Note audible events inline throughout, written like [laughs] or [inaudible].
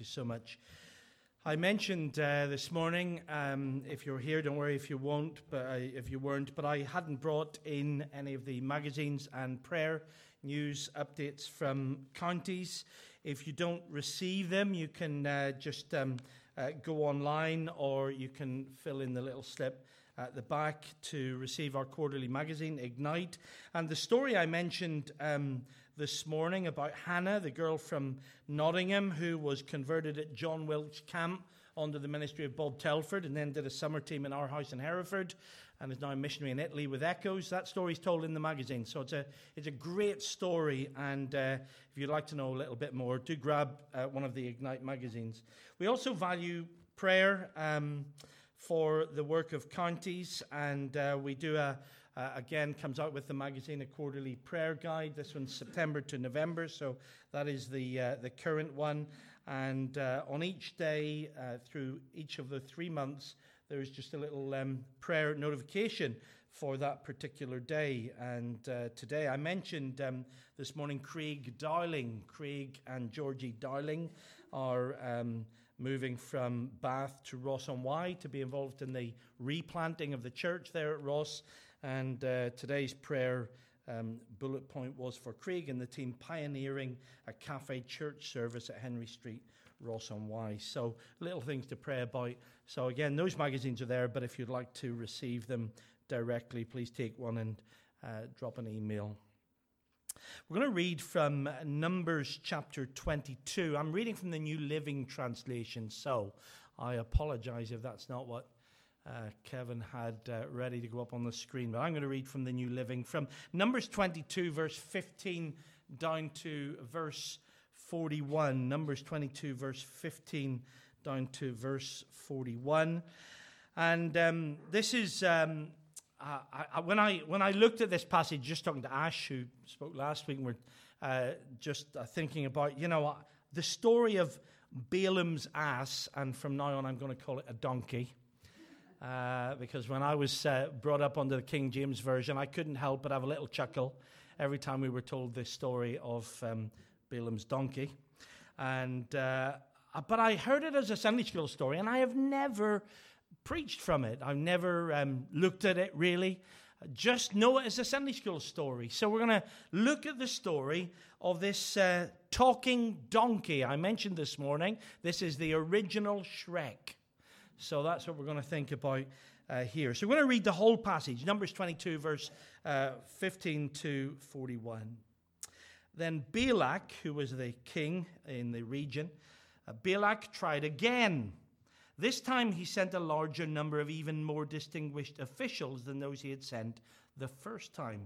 you so much. I mentioned uh, this morning, um, if you're here, don't worry if you won't, but I, if you weren't, but I hadn't brought in any of the magazines and prayer news updates from counties. If you don't receive them, you can uh, just um, uh, go online or you can fill in the little slip at the back to receive our quarterly magazine, Ignite. And the story I mentioned um, this morning about Hannah, the girl from Nottingham who was converted at John Wilkes Camp under the ministry of Bob Telford and then did a summer team in our house in Hereford and is now a missionary in Italy with Echoes. That story is told in the magazine. So it's a, it's a great story. And uh, if you'd like to know a little bit more, do grab uh, one of the Ignite magazines. We also value prayer um, for the work of counties, and uh, we do a, uh, again, comes out with the magazine a quarterly prayer guide. This one's September to November, so that is the uh, the current one. And uh, on each day uh, through each of the three months, there is just a little um, prayer notification for that particular day. And uh, today, I mentioned um, this morning Craig Dowling, Craig and Georgie Dowling are. Um, moving from Bath to Ross on Wye to be involved in the replanting of the church there at Ross. And uh, today's prayer um, bullet point was for Craig and the team pioneering a cafe church service at Henry Street, Ross on Wye. So, little things to pray about. So, again, those magazines are there, but if you'd like to receive them directly, please take one and uh, drop an email. We're going to read from Numbers chapter 22. I'm reading from the New Living Translation, so I apologize if that's not what uh, Kevin had uh, ready to go up on the screen, but I'm going to read from the New Living from Numbers 22, verse 15 down to verse 41. Numbers 22, verse 15 down to verse 41. And um, this is. Um, I, when I when I looked at this passage, just talking to Ash, who spoke last week, and we're uh, just uh, thinking about, you know, the story of Balaam's ass, and from now on, I'm going to call it a donkey. Uh, because when I was uh, brought up under the King James Version, I couldn't help but have a little chuckle every time we were told this story of um, Balaam's donkey. And, uh, but I heard it as a Sunday school story, and I have never preached from it. I've never um, looked at it really. Just know it as a Sunday school story. So we're going to look at the story of this uh, talking donkey I mentioned this morning. This is the original Shrek. So that's what we're going to think about uh, here. So we're going to read the whole passage, Numbers 22, verse uh, 15 to 41. Then Balak, who was the king in the region, uh, Balak tried again. This time he sent a larger number of even more distinguished officials than those he had sent the first time.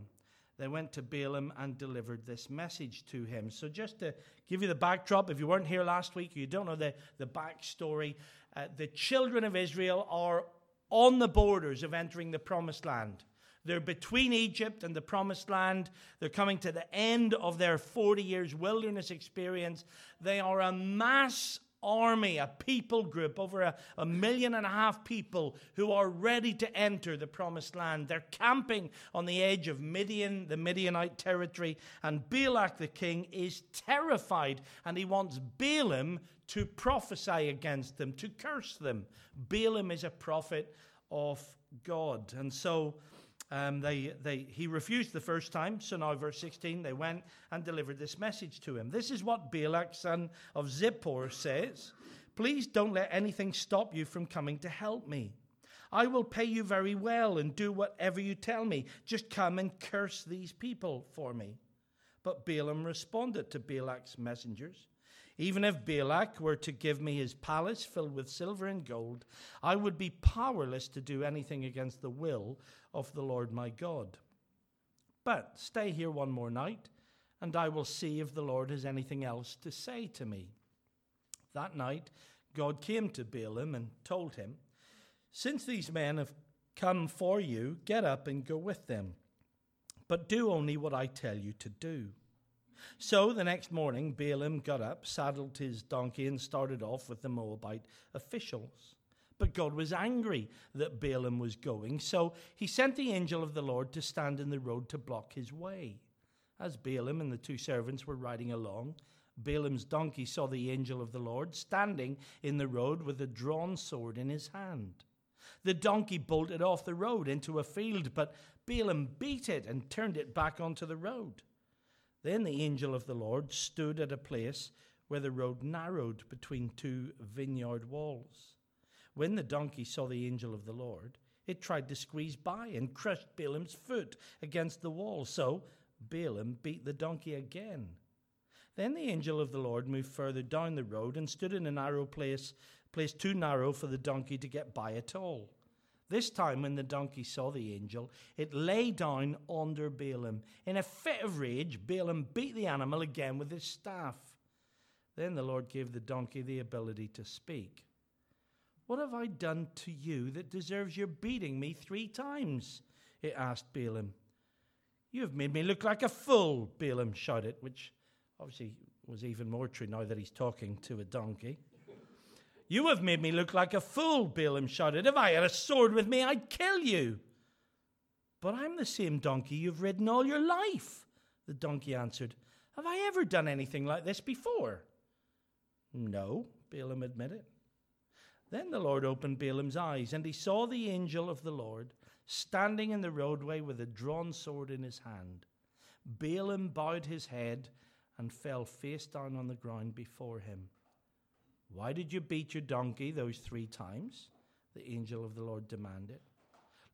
They went to Balaam and delivered this message to him. So, just to give you the backdrop, if you weren't here last week, you don't know the, the backstory, uh, the children of Israel are on the borders of entering the promised land. They're between Egypt and the promised land. They're coming to the end of their 40 years wilderness experience. They are a mass army, a people group, over a, a, million and a half people who are ready to enter the promised land. They're camping on the edge of Midian, the Midianite territory, and Balak the king is terrified and he wants Balaam to prophesy against them, to curse them. Balaam is a prophet of God. And so um, they, they, he refused the first time, so now, verse 16, they went and delivered this message to him. This is what Balak, son of Zippor, says Please don't let anything stop you from coming to help me. I will pay you very well and do whatever you tell me. Just come and curse these people for me. But Balaam responded to Balak's messengers even if Balak were to give me his palace filled with silver and gold, I would be powerless to do anything against the will of the Lord my God. But stay here one more night, and I will see if the Lord has anything else to say to me. That night, God came to Balaam and told him, Since these men have come for you, get up and go with them. But do only what I tell you to do. So the next morning, Balaam got up, saddled his donkey, and started off with the Moabite officials. But God was angry that Balaam was going, so he sent the angel of the Lord to stand in the road to block his way. As Balaam and the two servants were riding along, Balaam's donkey saw the angel of the Lord standing in the road with a drawn sword in his hand. The donkey bolted off the road into a field, but Balaam beat it and turned it back onto the road. Then the angel of the Lord stood at a place where the road narrowed between two vineyard walls. When the donkey saw the angel of the Lord, it tried to squeeze by and crushed Balaam's foot against the wall. So Balaam beat the donkey again. Then the angel of the Lord moved further down the road and stood in a narrow place, place too narrow for the donkey to get by at all. This time, when the donkey saw the angel, it lay down under Balaam. In a fit of rage, Balaam beat the animal again with his staff. Then the Lord gave the donkey the ability to speak. What have I done to you that deserves your beating me three times? It asked Balaam. You have made me look like a fool, Balaam shouted, which obviously was even more true now that he's talking to a donkey. You have made me look like a fool, Balaam shouted. If I had a sword with me, I'd kill you. But I'm the same donkey you've ridden all your life, the donkey answered. Have I ever done anything like this before? No, Balaam admitted. Then the Lord opened Balaam's eyes, and he saw the angel of the Lord standing in the roadway with a drawn sword in his hand. Balaam bowed his head and fell face down on the ground before him. Why did you beat your donkey those three times? The angel of the Lord demanded.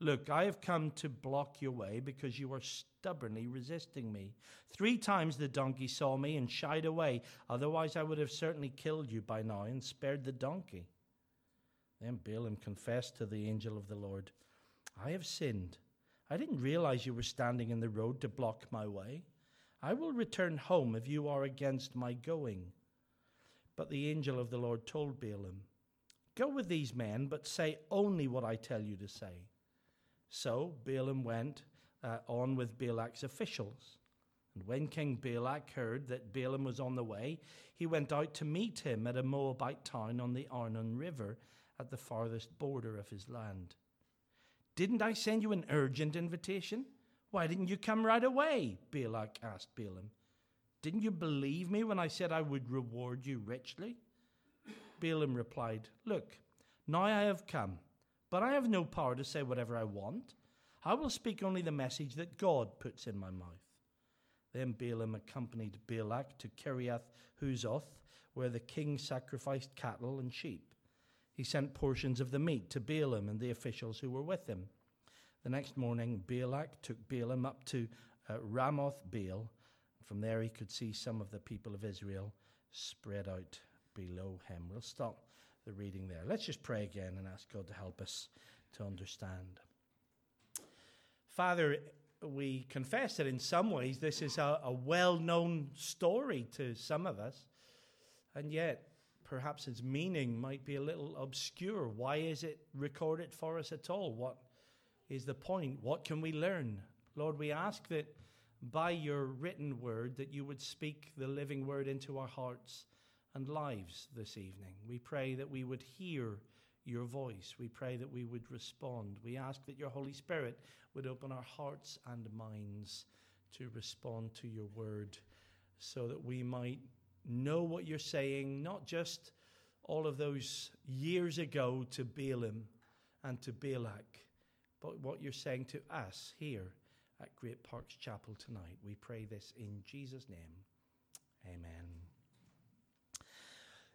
Look, I have come to block your way because you are stubbornly resisting me. Three times the donkey saw me and shied away. Otherwise, I would have certainly killed you by now and spared the donkey. Then Balaam confessed to the angel of the Lord, I have sinned. I didn't realize you were standing in the road to block my way. I will return home if you are against my going. But the angel of the Lord told Balaam, Go with these men, but say only what I tell you to say. So Balaam went uh, on with Balak's officials. And when King Balak heard that Balaam was on the way, he went out to meet him at a Moabite town on the Arnon River at the farthest border of his land. Didn't I send you an urgent invitation? Why didn't you come right away? Balak asked Balaam. Didn't you believe me when I said I would reward you richly? Balaam replied, Look, now I have come, but I have no power to say whatever I want. I will speak only the message that God puts in my mouth. Then Balaam accompanied Balak to Kiriath Huzoth, where the king sacrificed cattle and sheep. He sent portions of the meat to Balaam and the officials who were with him. The next morning, Balak took Balaam up to uh, Bamoth Baal from there, he could see some of the people of Israel spread out below him. We'll stop the reading there. Let's just pray again and ask God to help us to understand. Father, we confess that in some ways this is a, a well known story to some of us, and yet perhaps its meaning might be a little obscure. Why is it recorded for us at all? What is the point? What can we learn? Lord, we ask that by your written word that you would speak the living word into our hearts and lives this evening. We pray that we would hear your voice. We pray that we would respond. We ask that your Holy Spirit would open our hearts and minds to respond to your word so that we might know what you're saying, not just all of those years ago to Balaam and to Balak, but what you're saying to us here at Great Parks Chapel tonight. We pray this in Jesus' name. Amen.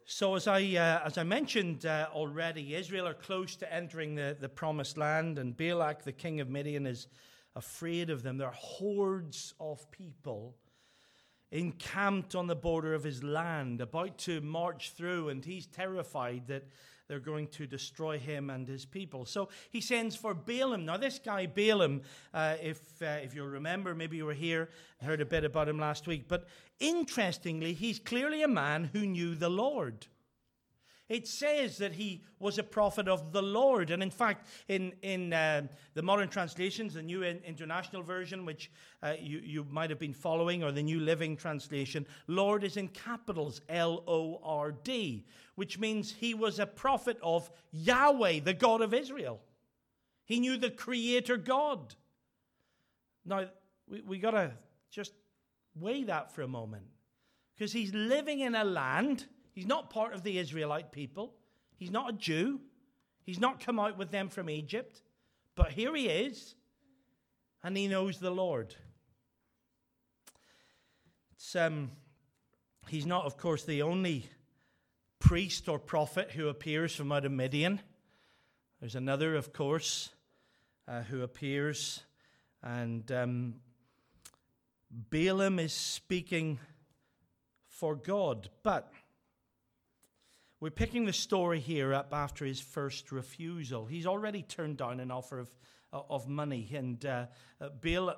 So, as I, uh, as I mentioned uh, already, Israel are close to entering the, the promised land, and Balak, the king of Midian, is afraid of them. There are hordes of people encamped on the border of his land, about to march through, and he's terrified that they're going to destroy him and his people. So he sends for Balaam. Now, this guy, Balaam, uh, if, uh, if you remember, maybe you were here, heard a bit about him last week, but interestingly, he's clearly a man who knew the Lord. It says that he was a prophet of the Lord. And in fact, in, in uh, the modern translations, the New International Version, which uh, you, you might have been following, or the New Living Translation, Lord is in capitals L O R D, which means he was a prophet of Yahweh, the God of Israel. He knew the Creator God. Now, we, we got to just weigh that for a moment. because he's living in a land. He's not part of the Israelite people. He's not a Jew. He's not come out with them from Egypt. But here he is, and he knows the Lord. Um, he's not, of course, the only priest or prophet who appears from out of Midian. There's another, of course, uh, who appears, and um, Balaam is speaking for God. But we're picking the story here up after his first refusal. He's already turned down an offer of, of money, and uh, uh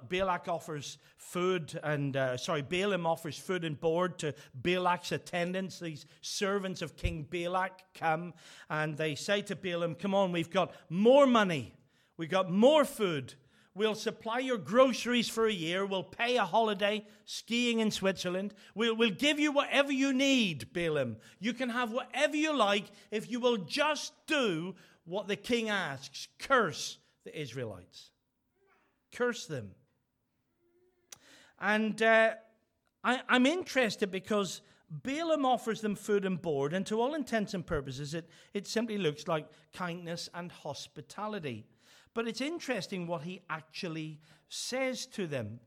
Balak offers food, and uh, sorry, Balaam offers food and board to Balak's attendants. These servants of King Balak come, and they say to Balaam, "Come on, we've got more money, we've got more food." We'll supply your groceries for a year. We'll pay a holiday skiing in Switzerland. We'll, we'll give you whatever you need, Balaam. You can have whatever you like if you will just do what the king asks curse the Israelites. Curse them. And uh, I, I'm interested because Balaam offers them food and board, and to all intents and purposes, it, it simply looks like kindness and hospitality. But it's interesting what he actually says to them.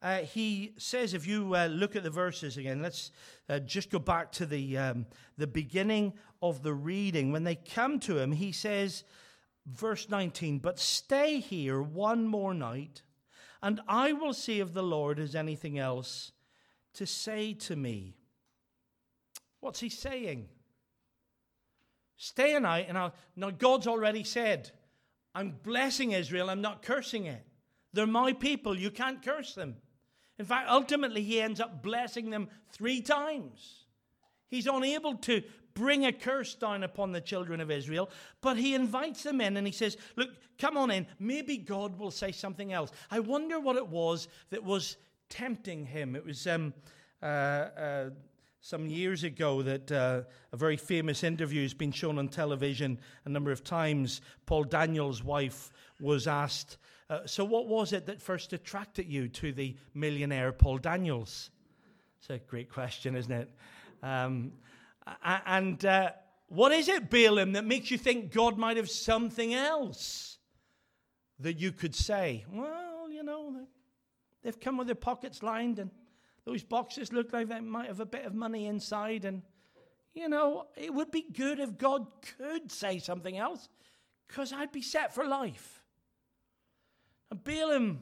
Uh, he says, if you uh, look at the verses again, let's uh, just go back to the, um, the beginning of the reading. When they come to him, he says, verse 19, But stay here one more night, and I will see if the Lord has anything else to say to me. What's he saying? Stay a night, and I'll. Now, God's already said, I'm blessing Israel, I'm not cursing it. They're my people, you can't curse them. In fact, ultimately, he ends up blessing them three times. He's unable to bring a curse down upon the children of Israel, but he invites them in and he says, Look, come on in. Maybe God will say something else. I wonder what it was that was tempting him. It was um, uh, uh, some years ago that uh, a very famous interview has been shown on television a number of times. Paul Daniels' wife was asked, uh, So, what was it that first attracted you to the millionaire Paul Daniels? It's a great question, isn't it? Um, and uh, what is it, Balaam, that makes you think God might have something else that you could say? Well, you know, they've come with their pockets lined and those boxes look like they might have a bit of money inside. And, you know, it would be good if God could say something else because I'd be set for life. And Balaam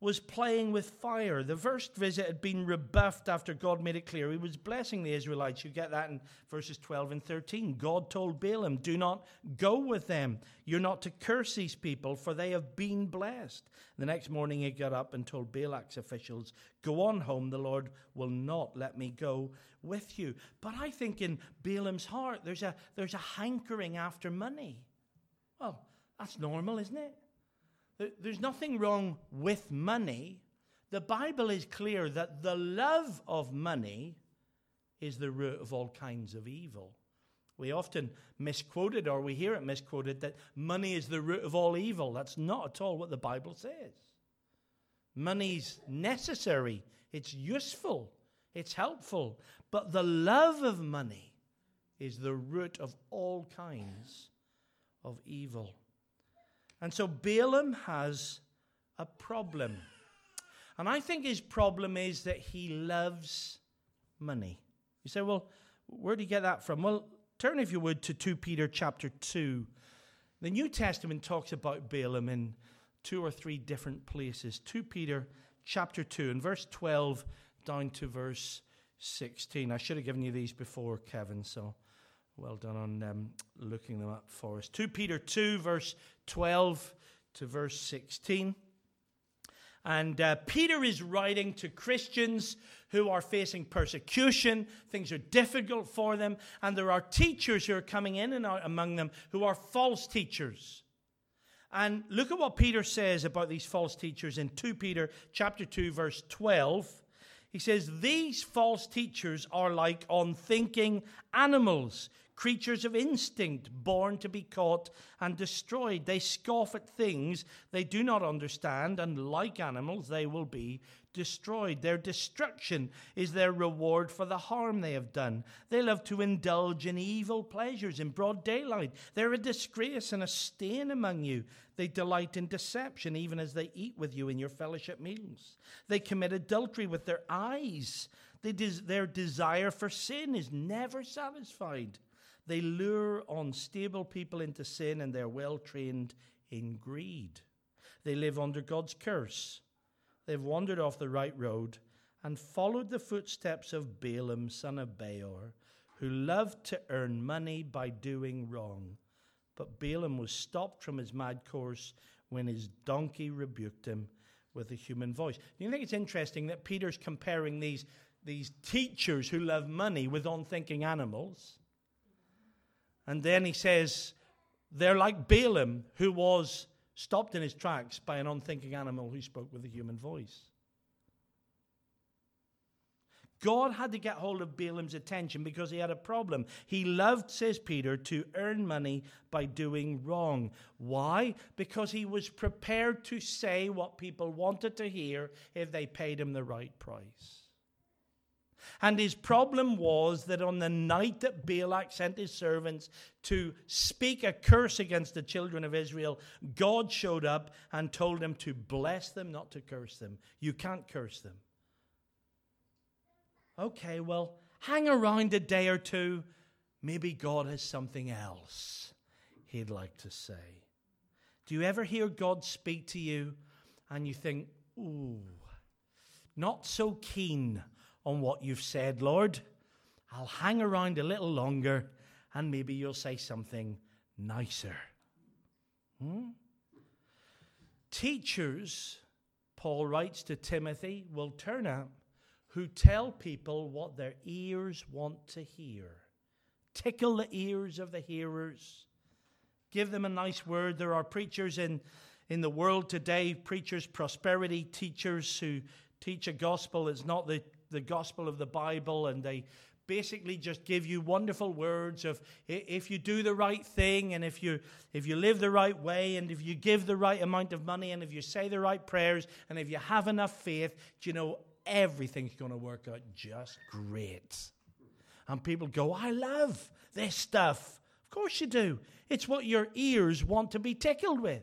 was playing with fire. The first visit had been rebuffed after God made it clear he was blessing the Israelites. You get that in verses 12 and 13. God told Balaam, Do not go with them. You're not to curse these people, for they have been blessed. The next morning he got up and told Balak's officials, Go on home, the Lord will not let me go with you. But I think in Balaam's heart there's a, there's a hankering after money. Well, that's normal, isn't it? There's nothing wrong with money. The Bible is clear that the love of money is the root of all kinds of evil. We often misquote it, or we hear it misquoted, that money is the root of all evil. That's not at all what the Bible says. Money's necessary, it's useful, it's helpful, but the love of money is the root of all kinds of evil. And so Balaam has a problem. And I think his problem is that he loves money. You say, well, where do you get that from? Well, turn, if you would, to 2 Peter chapter 2. The New Testament talks about Balaam in two or three different places. 2 Peter chapter 2, and verse 12 down to verse 16. I should have given you these before, Kevin, so well done on um, looking them up for us. 2 Peter 2, verse 12 to verse 16. And uh, Peter is writing to Christians who are facing persecution. Things are difficult for them. And there are teachers who are coming in and out among them who are false teachers. And look at what Peter says about these false teachers in 2 Peter chapter 2 verse 12. He says these false teachers are like unthinking animals creatures of instinct, born to be caught and destroyed. They scoff at things they do not understand, and like animals, they will be destroyed. Their destruction is their reward for the harm they have done. They love to indulge in evil pleasures in broad daylight. They're a disgrace and a stain among you. They delight in deception, even as they eat with you in your fellowship meals. They commit adultery with their eyes. Des- their desire for sin is never satisfied. They lure unstable people into sin, and they're well trained in greed. They live under God's curse. They've wandered off the right road and followed the footsteps of Balaam, son of Beor, who loved to earn money by doing wrong. But Balaam was stopped from his mad course when his donkey rebuked him with a human voice. Do you think it's interesting that Peter's comparing these, these teachers who love money with unthinking animals? And then he says, they're like Balaam, who was stopped in his tracks by an unthinking animal who spoke with a human voice. God had to get hold of Balaam's attention because he had a problem. He loved, says Peter, to earn money by doing wrong. Why? Because he was prepared to say what people wanted to hear if they paid him the right price. And his problem was that on the night that Balak sent his servants to speak a curse against the children of Israel, God showed up and told him to bless them, not to curse them. You can't curse them. Okay, well, hang around a day or two. Maybe God has something else he'd like to say. Do you ever hear God speak to you and you think, ooh, not so keen on what you've said, Lord. I'll hang around a little longer and maybe you'll say something nicer. Hmm? Teachers, Paul writes to Timothy, will turn up who tell people what their ears want to hear. Tickle the ears of the hearers. Give them a nice word. There are preachers in, in the world today, preachers, prosperity teachers who teach a gospel that's not the the gospel of the Bible and they basically just give you wonderful words of if you do the right thing and if you if you live the right way and if you give the right amount of money and if you say the right prayers and if you have enough faith you know everything's going to work out just great. And people go i love this stuff. Of course you do. It's what your ears want to be tickled with.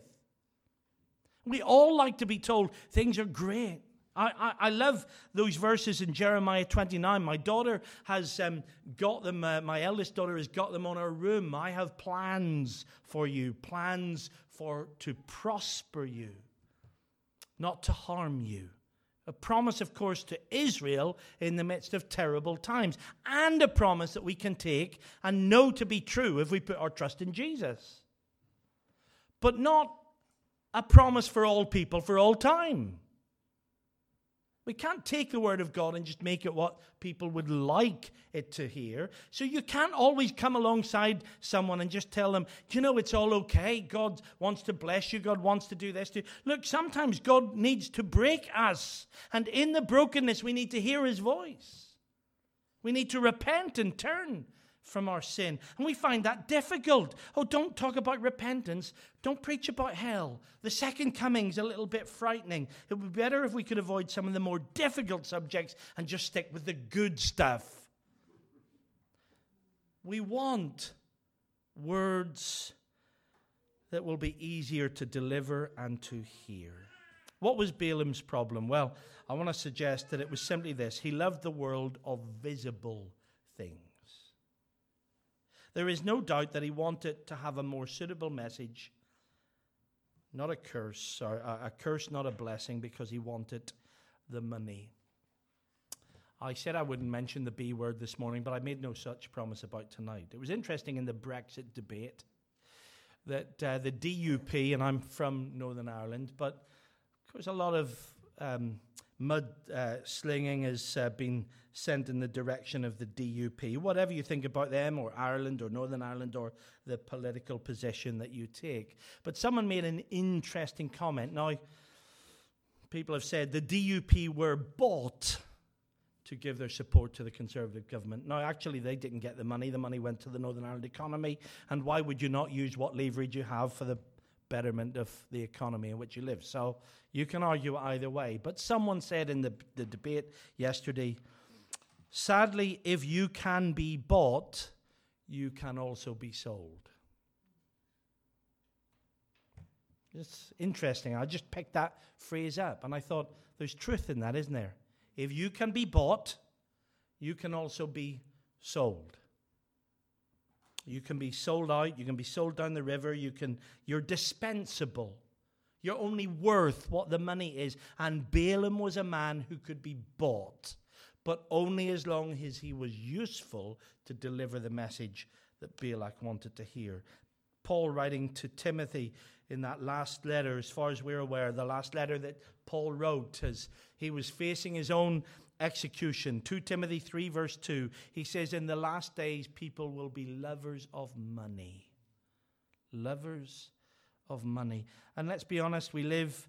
We all like to be told things are great I, I, I, love those verses in Jeremiah 29. My daughter has um, got them, uh, my eldest daughter has got them on her room. I have plans for you, plans for to prosper you, not to harm you. A promise, of course, to Israel in the midst of terrible times, and a promise that we can take and know to be true if we put our trust in Jesus. But not a promise for all people for all time. We can't take the word of God and just make it what people would like it to hear. So you can't always come alongside someone and just tell them, you know, it's all okay. God wants to bless you. God wants to do this to you. Look, sometimes God needs to break us. And in the brokenness, we need to hear his voice. We need to repent and turn from our sin. And we find that difficult. Oh, don't talk about repentance. Don't preach about hell. The second coming's a little bit frightening. It would be better if we could avoid some of the more difficult subjects and just stick with the good stuff. We want words that will be easier to deliver and to hear. What was Balaam's problem? Well, I want to suggest that it was simply this he loved the world of visible things. There is no doubt that he wanted to have a more suitable message, not a curse, or a, curse, not a blessing, because he wanted the money. I said I wouldn't mention the B word this morning, but I made no such promise about tonight. It was interesting in the Brexit debate that uh, the DUP, and I'm from Northern Ireland, but there was a lot of um, mud uh, slinging has uh, been sent in the direction of the DUP. Whatever you think about them, or Ireland, or Northern Ireland, or the political position that you take. But someone made an interesting comment. Now, people have said the DUP were bought to give their support to the Conservative government. Now, actually, they didn't get the money. The money went to the Northern Ireland economy. And why would you not use what leverage you have for the betterment of the economy in which you live. So you can argue either way. But someone said in the, the debate yesterday sadly, if you can be bought, you can also be sold. It's interesting. I just picked that phrase up and I thought there's truth in that, isn't there? If you can be bought, you can also be sold. You can be sold out, you can be sold down the river, you can you're dispensable. You're only worth what the money is. And Balaam was a man who could be bought, but only as long as he was useful to deliver the message that Balak wanted to hear. Paul writing to Timothy in that last letter, as far as we're aware, the last letter that Paul wrote as he was facing his own execution. 2 Timothy 3, verse 2, he says, In the last days, people will be lovers of money. Lovers of money. And let's be honest, we live,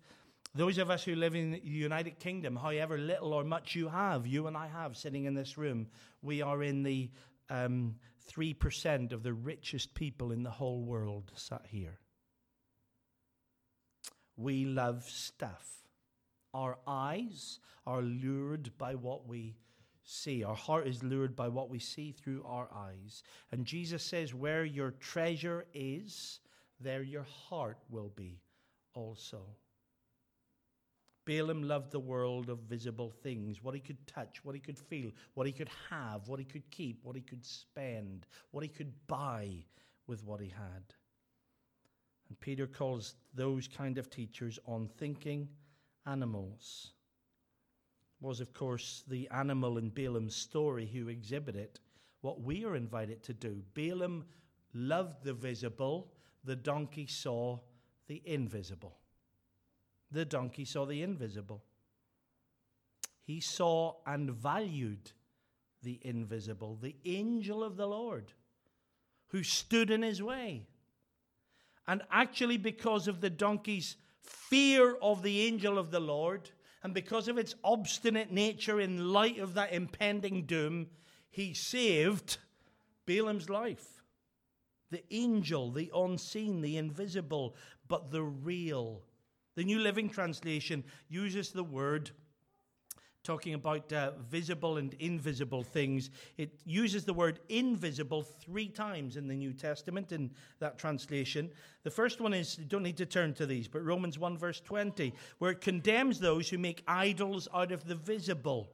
those of us who live in the United Kingdom, however little or much you have, you and I have sitting in this room, we are in the um, 3% of the richest people in the whole world sat here. We love stuff. Our eyes are lured by what we see. Our heart is lured by what we see through our eyes. And Jesus says, Where your treasure is, there your heart will be also. Balaam loved the world of visible things, what he could touch, what he could feel, what he could have, what he could keep, what he could spend, what he could buy with what he had. And Peter calls those kind of teachers unthinking animals. Was, of course, the animal in Balaam's story who exhibited what we are invited to do. Balaam loved the visible, the donkey saw the invisible. The donkey saw the invisible. He saw and valued the invisible, the angel of the Lord, who stood in his way. And actually, because of the donkey's fear of the angel of the Lord, and because of its obstinate nature in light of that impending doom, he saved Balaam's life. The angel, the unseen, the invisible, but the real. The New Living Translation uses the word talking about uh, visible and invisible things. It uses the word invisible three times in the New Testament in that translation. The first one is, you don't need to turn to these, but Romans 1, verse 20, where it condemns those who make idols out of the visible.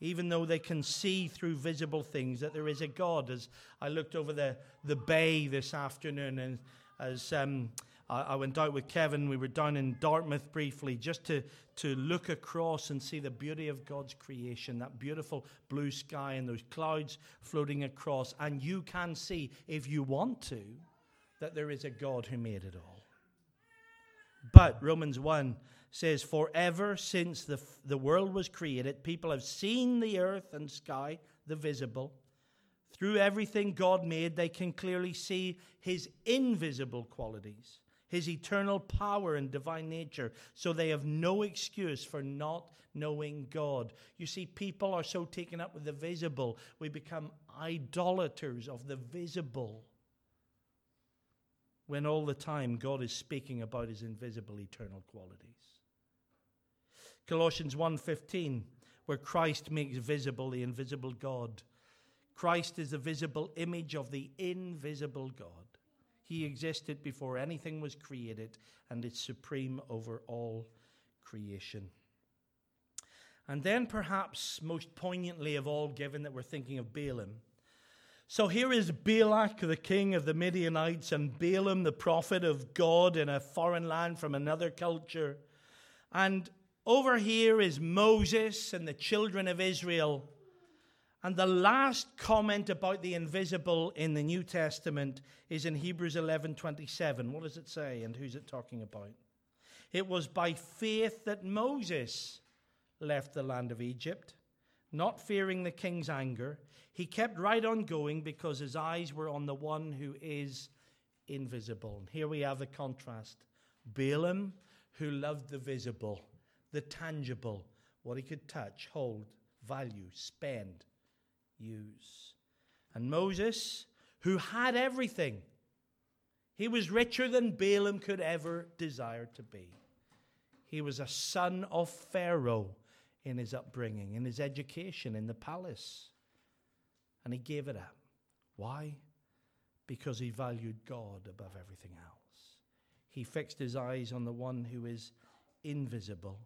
Even though they can see through visible things that there is a God. As I looked over the, the bay this afternoon, and as um, I, I went out with Kevin. We were down in Dartmouth briefly just to, to look across and see the beauty of God's creation, that beautiful blue sky and those clouds floating across. And you can see, if you want to, that there is a God who made it all. But Romans 1 says, Forever since the, the world was created, people have seen the earth and sky, the visible. Through everything God made, they can clearly see his invisible qualities his eternal power and divine nature, so they have no excuse for not knowing God. You see, people are so taken up with the visible, we become idolaters of the visible. When all the time God is speaking about his invisible eternal qualities. Colossians 1:15 where Christ makes visible the invisible God. Christ is the visible image of the invisible God. He existed before anything was created and is supreme over all creation. And then, perhaps most poignantly of all, given that we're thinking of Balaam. So here is Balak, the king of the Midianites, and Balaam, the prophet of God in a foreign land from another culture. And over here is Moses and the children of Israel and the last comment about the invisible in the New Testament is in Hebrews 11:27. What does it say and who's it talking about? It was by faith that Moses left the land of Egypt, not fearing the king's anger. He kept right on going because his eyes were on the one who is invisible. And here we have the contrast. Balaam, who loved the visible, the tangible, what he could touch, hold, value, spend use. And Moses, who had everything, He was richer than Balaam could ever desire to be. He was a son of Pharaoh in his upbringing, in his education, in the palace. And he gave it up. Why? Because he valued God above everything else. He fixed his eyes on the one who is invisible.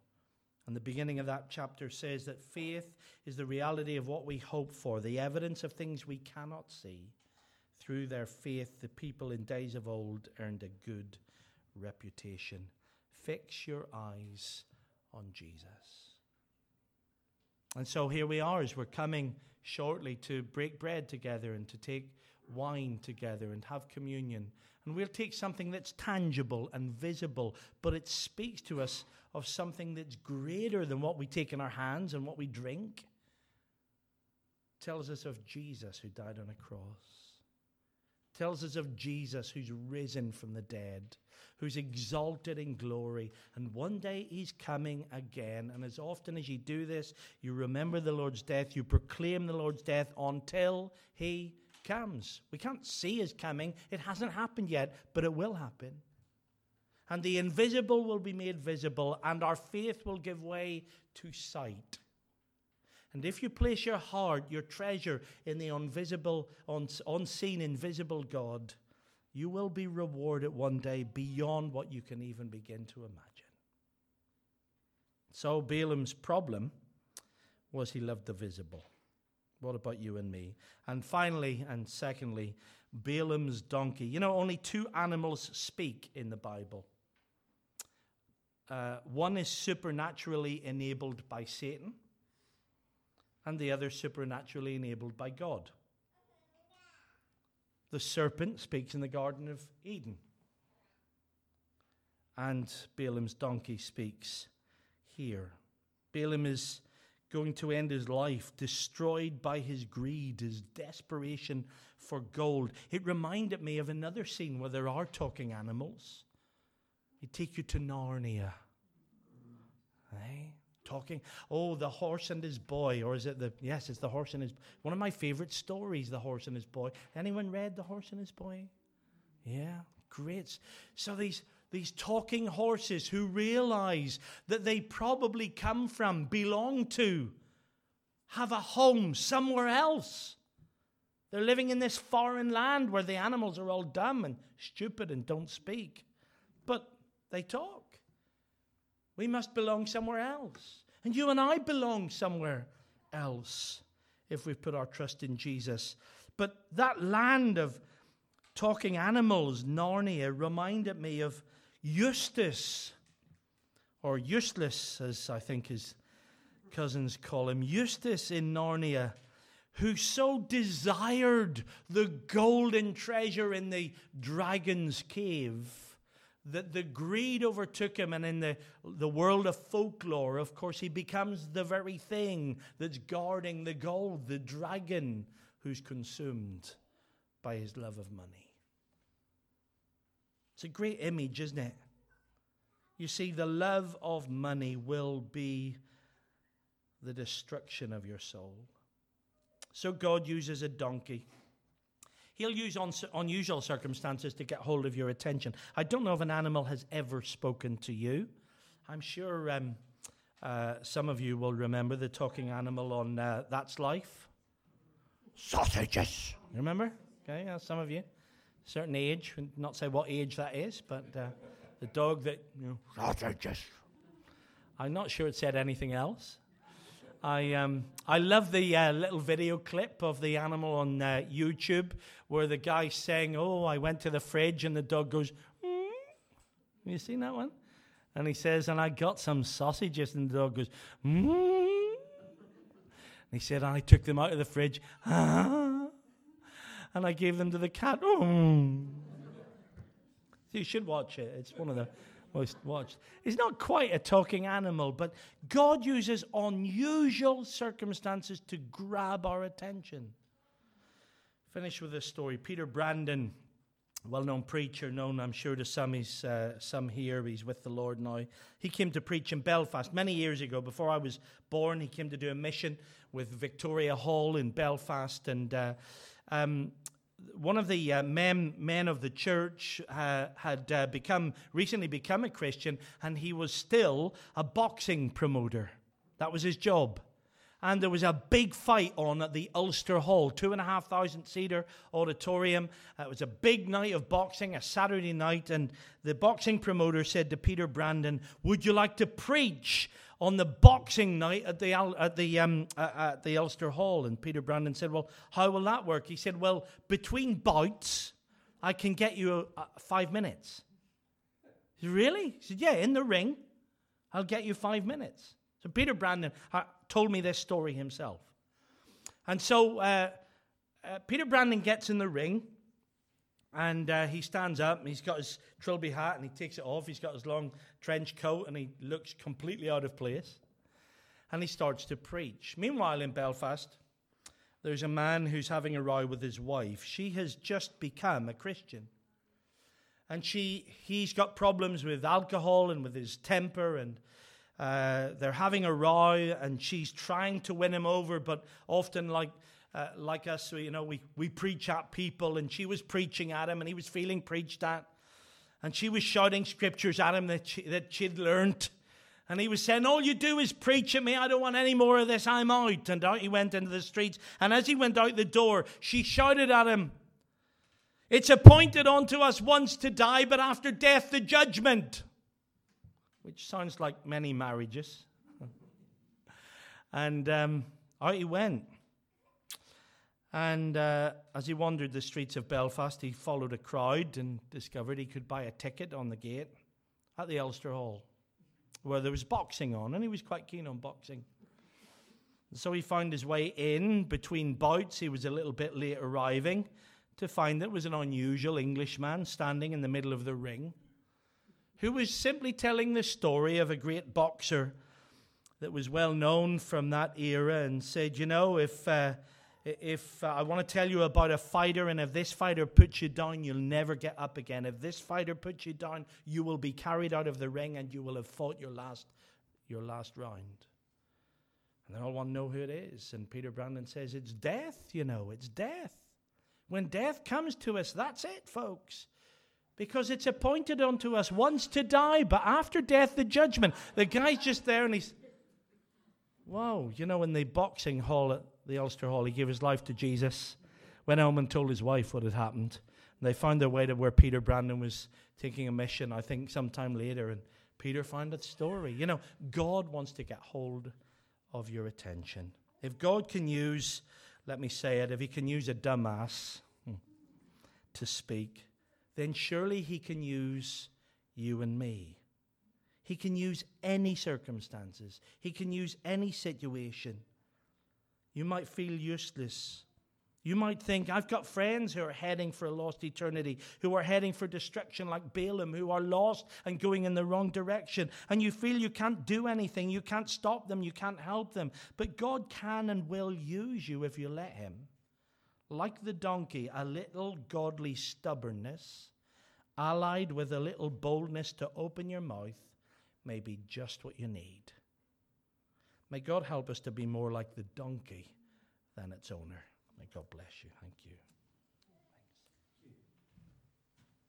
And the beginning of that chapter says that faith is the reality of what we hope for, the evidence of things we cannot see. Through their faith, the people in days of old earned a good reputation. Fix your eyes on Jesus. And so here we are as we're coming shortly to break bread together and to take wine together and have communion. And we'll take something that's tangible and visible, but it speaks to us of something that's greater than what we take in our hands and what we drink. It tells us of Jesus who died on a cross tells us of Jesus who's risen from the dead, who's exalted in glory, and one day he's coming again. And as often as you do this, you remember the Lord's death, you proclaim the Lord's death until he comes. We can't see his coming, it hasn't happened yet, but it will happen. And the invisible will be made visible, and our faith will give way to sight. And if you place your heart, your treasure in the invisible, unseen, invisible God, you will be rewarded one day beyond what you can even begin to imagine. So Balaam's problem was he loved the visible. What about you and me? And finally, and secondly, Balaam's donkey. You know, only two animals speak in the Bible. Uh, one is supernaturally enabled by Satan, and the other supernaturally enabled by God. The serpent speaks in the Garden of Eden, and Balaam's donkey speaks here. Balaam is going to end his life destroyed by his greed, his desperation for gold. It reminded me of another scene where there are talking animals. They take you to Narnia. Eh? talking. Oh, the horse and his boy, or is it the yes? It's the horse and his. One of my favorite stories, the horse and his boy. Anyone read the horse and his boy? Yeah, great. So these these talking horses who realize that they probably come from, belong to, have a home somewhere else. They're living in this foreign land where the animals are all dumb and stupid and don't speak. But they talk. We must belong somewhere else. And you and I belong somewhere else if we've put our trust in Jesus. But that land of talking animals, Narnia, reminded me of Eustace, or Useless, as I think his cousins call him, Eustace in Narnia, who so desired the golden treasure in the dragon's cave that the greed overtook him, and in the, the world of folklore, of course, he becomes the very thing that's guarding the gold, the dragon who's consumed by his love of money. It's a great image, isn't it? You see, the love of money will be the destruction of your soul. So God uses a donkey He'll use unusual circumstances to get hold of your attention. I don't know if an animal has ever spoken to you. I'm sure um, uh, some of you will remember the talking animal on uh, That's Life. Sausages. You Remember? Okay, yeah, some of you. Certain age, not say what age that is, but uh, the dog that, you know, sausages. I'm not sure it said anything else. I, um, I love the uh, little video clip of the animal on uh, YouTube where the guy's saying, Oh, I went to the fridge, and the dog goes, mm. You seen that one? And he says, And I got some sausages, and the dog goes, mm. And he said, and I took them out of the fridge, ah, [laughs] and I gave them to the cat. You should watch it. It's one of the most watched. It's not quite a talking animal, but God uses unusual circumstances to grab our attention. Finish with this story. Peter Brandon, well known preacher, known, I'm sure, to some, he's, uh, some here. He's with the Lord now. He came to preach in Belfast many years ago. Before I was born, he came to do a mission with Victoria Hall in Belfast. And uh, um, one of the uh, men, men of the church uh, had uh, become recently become a Christian, and he was still a boxing promoter. That was his job. And there was a big fight on at the Ulster Hall, two and a half thousand seater auditorium. it was a big night of boxing, a Saturday night, and the boxing promoter said to Peter Brandon, "Would you like to preach on the boxing night at the, at the, um, uh, at the Ulster Hall. And Peter Brandon said, Well, how will that work? He said, Well, between bouts, I can get you uh, five minutes. Said, really? He said, Yeah, in the ring, I'll get you five minutes. So Peter Brandon uh, told me this story himself. And so uh, uh, Peter Brandon gets in the ring and uh, he stands up and he's got his trilby hat and he takes it off. He's got his long trench coat and he looks completely out of place. And he starts to preach. Meanwhile, in Belfast, there's a man who's having a row with his wife. She has just become a Christian. And she, he's got problems with alcohol and with his temper, and uh, they're having a row, and she's trying to win him over, but often, like uh, like us, you know, we, we preach at people, and she was preaching at him, and he was feeling preached at. And she was shouting scriptures at him that, she, that she'd learnt. And he was saying, All you do is preach at me. I don't want any more of this. I'm out. And out he went into the streets. And as he went out the door, she shouted at him, It's appointed unto us once to die, but after death, the judgment. Which sounds like many marriages. [laughs] and um, out he went. And uh, as he wandered the streets of Belfast, he followed a crowd and discovered he could buy a ticket on the gate at the Ulster Hall, where there was boxing on, and he was quite keen on boxing. So he found his way in between bouts. He was a little bit late arriving to find that was an unusual Englishman standing in the middle of the ring who was simply telling the story of a great boxer that was well known from that era and said, You know, if. Uh, if uh, I want to tell you about a fighter, and if this fighter puts you down, you'll never get up again. If this fighter puts you down, you will be carried out of the ring and you will have fought your last, your last round. And they all want to know who it is. And Peter Brandon says, It's death, you know, it's death. When death comes to us, that's it, folks. Because it's appointed unto us once to die, but after death, the judgment. The guy's just there and he's, Whoa, you know, in the boxing hall at the Ulster Hall. He gave his life to Jesus. Went home and told his wife what had happened. And they found their way to where Peter Brandon was taking a mission, I think, sometime later. And Peter found that story. You know, God wants to get hold of your attention. If God can use, let me say it, if he can use a dumbass hmm, to speak, then surely he can use you and me. He can use any circumstances, he can use any situation. You might feel useless. You might think, I've got friends who are heading for a lost eternity, who are heading for destruction like Balaam, who are lost and going in the wrong direction. And you feel you can't do anything, you can't stop them, you can't help them. But God can and will use you if you let Him. Like the donkey, a little godly stubbornness, allied with a little boldness to open your mouth, may be just what you need. May God help us to be more like the donkey than its owner. May God bless you. Thank you.